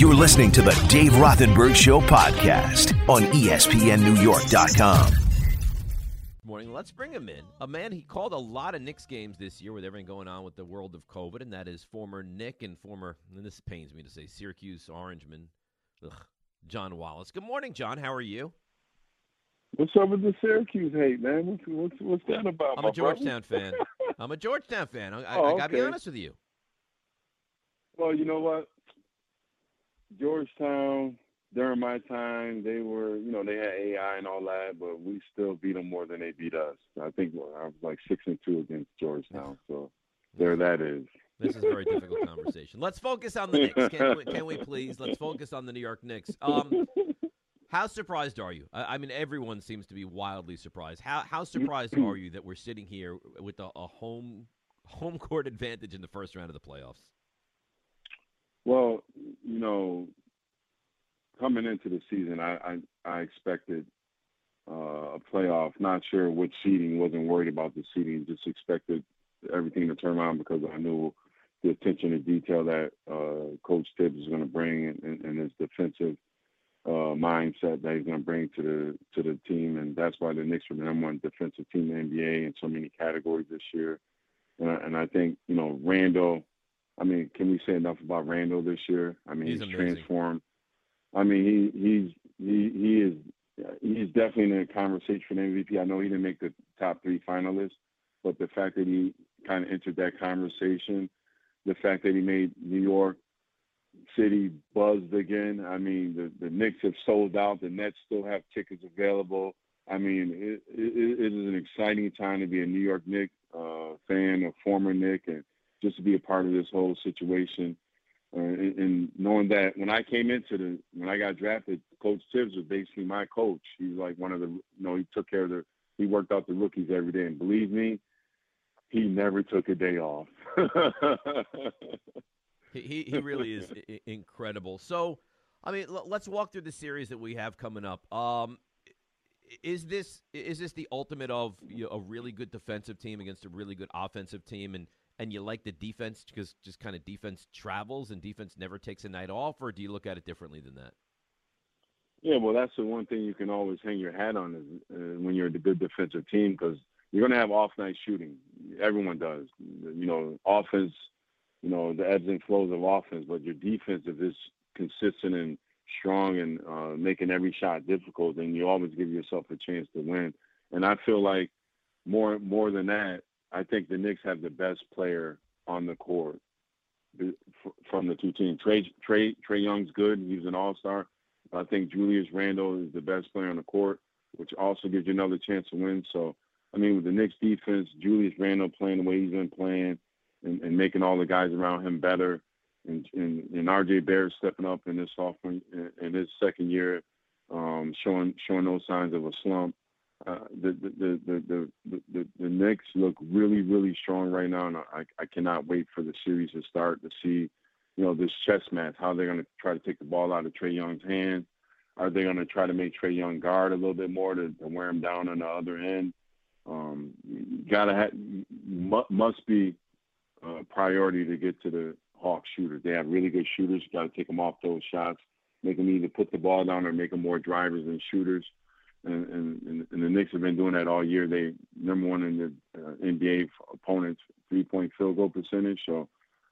You're listening to the Dave Rothenberg Show podcast on ESPNNewYork.com. Morning. Let's bring him in. A man he called a lot of Knicks games this year with everything going on with the world of COVID, and that is former Knick and former, and this pains me to say, Syracuse Orangeman, ugh, John Wallace. Good morning, John. How are you? What's up with the Syracuse hate, man? What's what's, what's that about? I'm a Georgetown fan. I'm a Georgetown fan. I, oh, I, I got to okay. be honest with you. Well, you know what? Georgetown during my time, they were, you know, they had AI and all that, but we still beat them more than they beat us. I think I was like six and two against Georgetown, so there that is. This is a very difficult conversation. Let's focus on the Knicks. Can we, can we please? Let's focus on the New York Knicks. Um, how surprised are you? I, I mean, everyone seems to be wildly surprised. How how surprised are you that we're sitting here with a, a home home court advantage in the first round of the playoffs? You know, coming into the season, I I, I expected uh, a playoff. Not sure which seeding. wasn't worried about the seeding. Just expected everything to turn around because I knew the attention to detail that uh, Coach Thibs is going to bring and, and his defensive uh, mindset that he's going to bring to the to the team, and that's why the Knicks are the number one defensive team in the NBA in so many categories this year. And I, and I think you know Randle. I mean, can we say enough about Randle this year? I mean, He's he's, transformed. I mean, he he's he he is he's definitely in a conversation for the MVP. I know he didn't make the top three finalists, but the fact that he kind of entered that conversation, the fact that he made New York City buzzed again. I mean, the the Knicks have sold out. The Nets still have tickets available. I mean, it, it, it is an exciting time to be a New York Knicks uh, fan, a former Knick, and just to be a part of this whole situation. Uh, and, and knowing that when I came into the when I got drafted, Coach Thibs was basically my coach. He's like one of the you know he took care of the he worked out the rookies every day, and believe me, he never took a day off. He he, really is I- incredible. So, I mean, l- let's walk through the series that we have coming up. Um, is this is this the ultimate of you know, a really good defensive team against a really good offensive team, and and you like the defense because just kind of defense travels and defense never takes a night off, or do you look at it differently than that? Yeah, well, that's the one thing you can always hang your hat on is uh, when you're the good defensive team because you're going to have off night shooting. Everyone does. You know, offense, you know, the ebbs and flows of offense, but your defense, if it's consistent and strong and uh, making every shot difficult, then you always give yourself a chance to win. And I feel like more more than that, I think the Knicks have the best player on the court from the two teams. Trey Trey Trey Young's good. He's an all star. I think Julius Randle is the best player on the court, which also gives you another chance to win. So, I mean, with the Knicks defense, Julius Randle playing the way he's been playing and, and making all the guys around him better, and, and, and RJ Barrett stepping up in his sophomore in, his second year, um, showing showing no signs of a slump. Uh, the, the, the, Knicks look really, really strong right now, and I, I cannot wait for the series to start to see you know, this chess match, how they're going to try to take the ball out of Trey Young's hand. Are they going to try to make Trey Young guard a little bit more to, to wear him down on the other end? Um, gotta mu- must be a priority to get to the Hawks shooters. They have really good shooters. Got to take them off those shots, make them either put the ball down or make them more drivers than shooters. And, and, and, the Knicks have been doing that all year. They number one in the uh, NBA opponents three point field goal percentage. So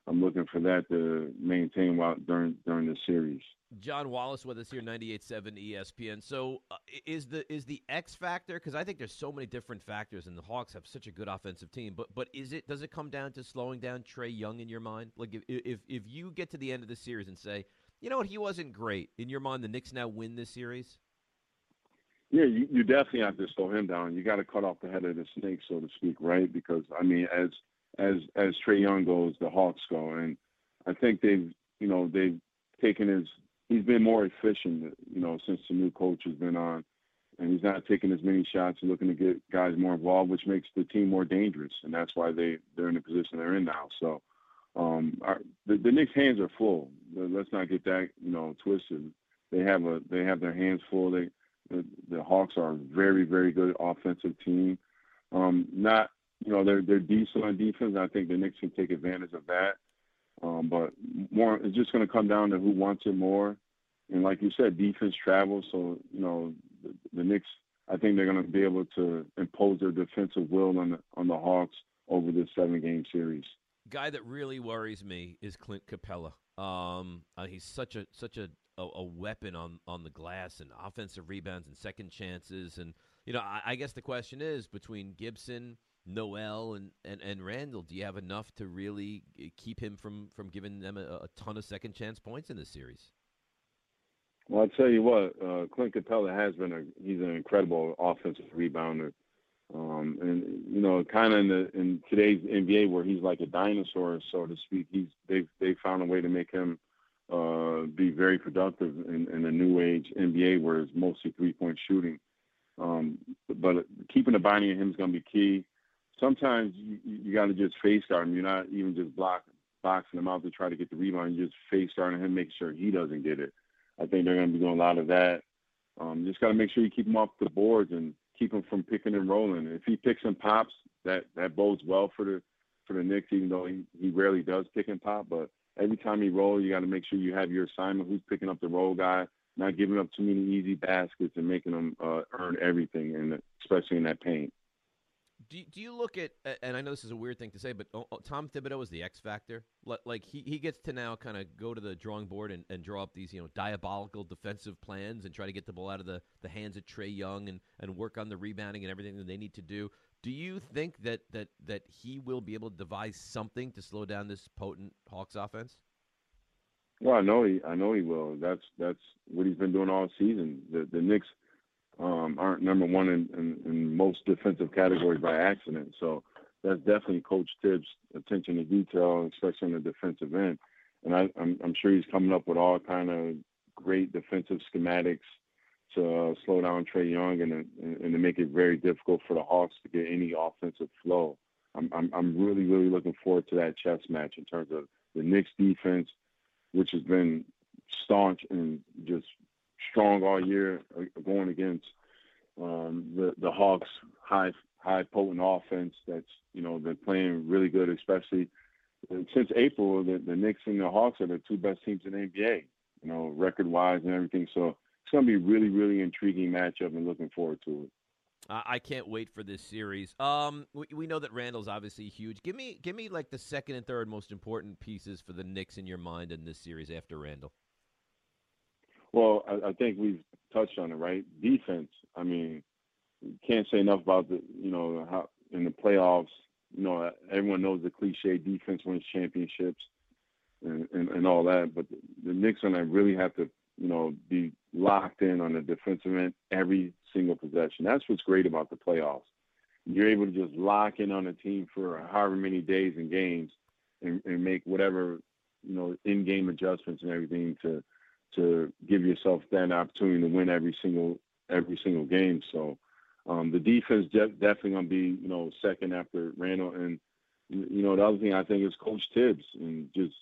I'm looking for that to maintain while during during the series. John Wallace with us here, 98.7 ESPN. So, uh, is the is the X factor? Because I think there's so many different factors, and the Hawks have such a good offensive team. But but is it does it come down to slowing down Trey Young in your mind? Like if if if you get to the end of the series and say, you know what, he wasn't great in your mind, the Knicks now win this series. Yeah, you, you definitely have to slow him down. You got to cut off the head of the snake, so to speak, right? Because I mean, as as as Trey Young goes, the Hawks go, and I think they've you know they've taken his. He's been more efficient, you know, since the new coach has been on, and he's not taking as many shots looking to get guys more involved, which makes the team more dangerous, and that's why they they're in the position they're in now. So, um, our, the the Knicks' hands are full. Let's not get that you know twisted. They have a they have their hands full. They the, the Hawks are a very very good offensive team. Um, not you know they're they're decent on defense. I think the Knicks can take advantage of that. Um, but more, it's just going to come down to who wants it more. And like you said, defense travels. So you know, the, the Knicks. I think they're going to be able to impose their defensive will on the on the Hawks over this seven game series. Guy that really worries me is Clint Capela. Um, uh, he's such a such a, a, a weapon on on the glass and offensive rebounds and second chances and you know I, I guess the question is between Gibson Noel and, and, and Randle, do you have enough to really keep him from, from giving them a, a ton of second chance points in this series? Well, I'll tell you what, uh, Clint Capela has been a he's an incredible offensive rebounder, um, and you know, kind of in in today's NBA where he's like a dinosaur, so to speak. He's they've they found a way to make him uh, be very productive in, in a new age NBA where it's mostly three point shooting. Um, but keeping the binding of him is going to be key sometimes you, you got to just face guard him. You're not even just block, boxing him out to try to get the rebound. You just face guarding him, make sure he doesn't get it. I think they're going to be doing a lot of that. Um, just got to make sure you keep him off the boards and keep him from picking and rolling. If he picks and pops, that that bodes well for the for the Knicks, even though he, he rarely does pick and pop. But every time he rolls, you got to make sure you have your assignment. Who's picking up the roll guy? Not giving up too many easy baskets and making them uh, earn everything, and especially in that paint do, do you look at and I know this is a weird thing to say, but oh, oh, Tom Thibodeau is the X factor. Like he, he gets to now kind of go to the drawing board and, and draw up these you know diabolical defensive plans and try to get the ball out of the, the hands of Trey Young and, and work on the rebounding and everything that they need to do. Do you think that that that he will be able to devise something to slow down this potent Hawks offense? Well, I know he I know he will. That's that's what he's been doing all season. The the Knicks um, aren't number one in, in, in, most defensive categories by accident. So that's definitely Coach Thibs' attention to detail, especially on the defensive end. And I, am sure he's coming up with all kind of great defensive schematics to uh, slow down Trey Young and, and, and to make it very difficult for the Hawks to get any offensive flow. I'm, I'm, I'm really, really looking forward to that chess match in terms of the Knicks defense, which has been staunch and just strong all year uh, going against um, the the Hawks' high high potent offense that's you know been playing really good, especially since April. The, the Knicks and the Hawks are the two best teams in the NBA, you know, record wise and everything. So it's going to be really really intriguing matchup, and looking forward to it. I can't wait for this series. Um, we, we know that Randle's obviously huge. Give me, give me like the second and third most important pieces for the Knicks in your mind in this series after Randle. Well, I, I think we've touched on it, right? Defense. I mean, can't say enough about the, you know, how in the playoffs, you know, everyone knows the cliche defense wins championships and, and, and all that. But the, the Knicks and I really have to, you know, be locked in on the defensive end every single possession. That's what's great about the playoffs. You're able to just lock in on a team for however many days and games and, and make whatever, you know, in-game adjustments and everything to – to give yourself that opportunity to win every single every single game. So um, the defense de- definitely to be you know second after Randle, and you know the other thing I think is Coach Thibs and just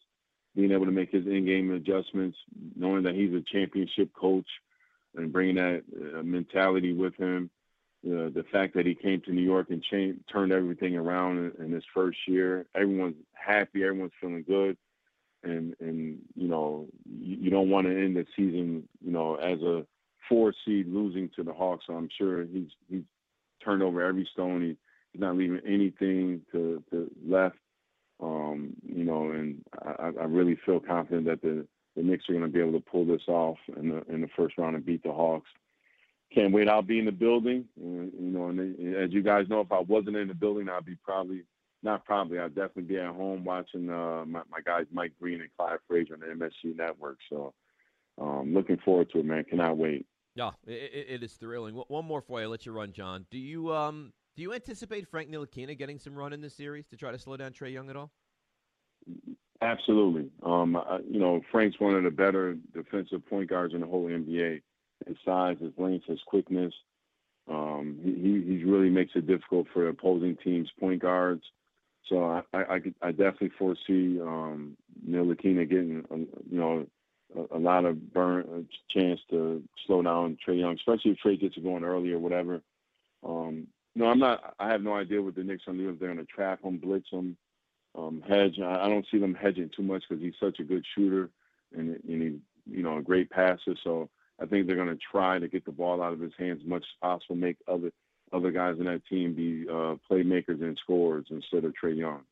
being able to make his in-game adjustments, knowing that he's a championship coach and bringing that uh, mentality with him. Uh, the fact that he came to New York and turned everything around in, in his first year, everyone's happy, everyone's feeling good and and you know you, you don't want to end the season you know as a four seed losing to the Hawks. So I'm sure he's he's turned over every stone. He, he's not leaving anything to, to left. Um, you know, and I, I really feel confident that the the Knicks are going to be able to pull this off in the in the first round and beat the Hawks. Can't wait. I'll be in the building. you know, and as you guys know, if I wasn't in the building, I'd be probably not probably. I'll definitely be at home watching uh, my, my guys Mike Breen and Clyde Frazier on the MSG Network. So, um, looking forward to it, man. Cannot wait. Yeah, it, it is thrilling. One more for you. I'll let you run, John. Do you um do you anticipate Frank Ntilikina getting some run in this series to try to slow down Trey Young at all? Absolutely. Um, I, you know, Frank's one of the better defensive point guards in the whole NBA. His size, his length, his quickness. Um, he, he really makes it difficult for opposing teams' point guards so I, I, I definitely foresee um, Ntilikina getting, a, you know, a, a, lot of burn, a chance to slow down Trey Young, especially if Trey gets it going early or whatever. Um, no, I'm not. I have no idea what the Knicks are. If they're going to trap him, blitz him, um, hedge. I, I don't see them hedging too much because he's such a good shooter and, and he, you know, a great passer. So I think they're going to try to get the ball out of his hands as much as possible, make other other guys in that team be uh, playmakers and scorers instead of Trey Young.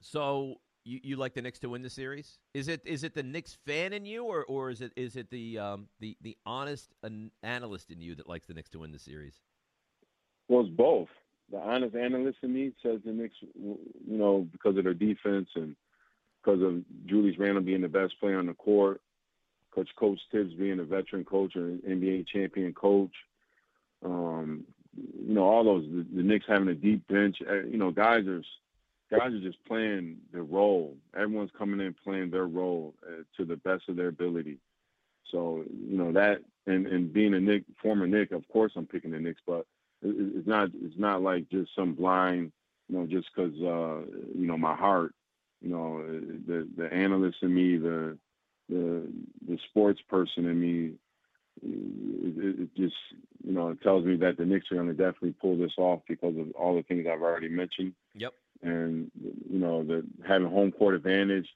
So you, you like the Knicks to win the series? Is it is it the Knicks fan in you, or, or is it is it the um, the the honest an- analyst in you that likes the Knicks to win the series? Well, it's both. The honest analyst in me says the Knicks, you know, because of their defense and because of Julius Randle being the best player on the court, Coach Coach Thibs being a veteran coach and NBA champion coach. Um, you know, all those the, the Knicks having a deep bench. Uh, you know, guys are guys are just playing their role. Everyone's coming in playing their role uh, to the best of their ability. So you know that, and and being a Knick, former Knick, of course I'm picking the Knicks, but it's not it's not like just some blind, you know, just because uh, you know my heart, you know, the the analyst in me, the the the sports person in me, it, it just you know it tells me that the Knicks are going to definitely pull this off because of all the things I've already mentioned. Yep. And you know the having home court advantage.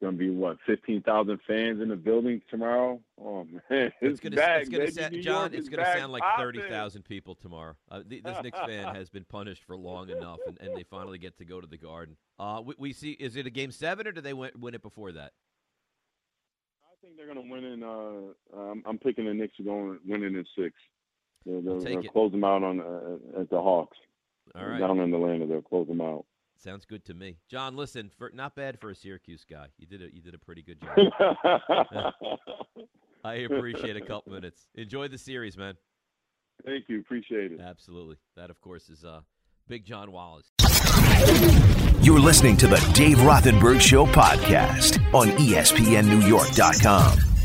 It's gonna be what fifteen thousand fans in the building tomorrow. Oh man, it's, it's it's gonna sound, John. It's gonna sound like thirty thousand people tomorrow. Uh, the, this Knicks fan has been punished for long enough, and, and they finally get to go to the Garden. Uh, we, we see. Is it a game seven, or do they win, win it before that? I think they're gonna win in. Uh, um, I'm picking the Knicks going winning in six. They'll, they'll, they'll it. close them out on uh, at the Hawks. All right. Down in Atlanta, they'll close them out. Sounds good to me, John. Listen, for not bad for a Syracuse guy. You did a you did a pretty good job. I appreciate a couple minutes. Enjoy the series, man. Thank you, appreciate it. Absolutely. That, of course, is uh, Big John Wallace. You're listening to the Dave Rothenberg Show podcast on ESPNNewYork.com.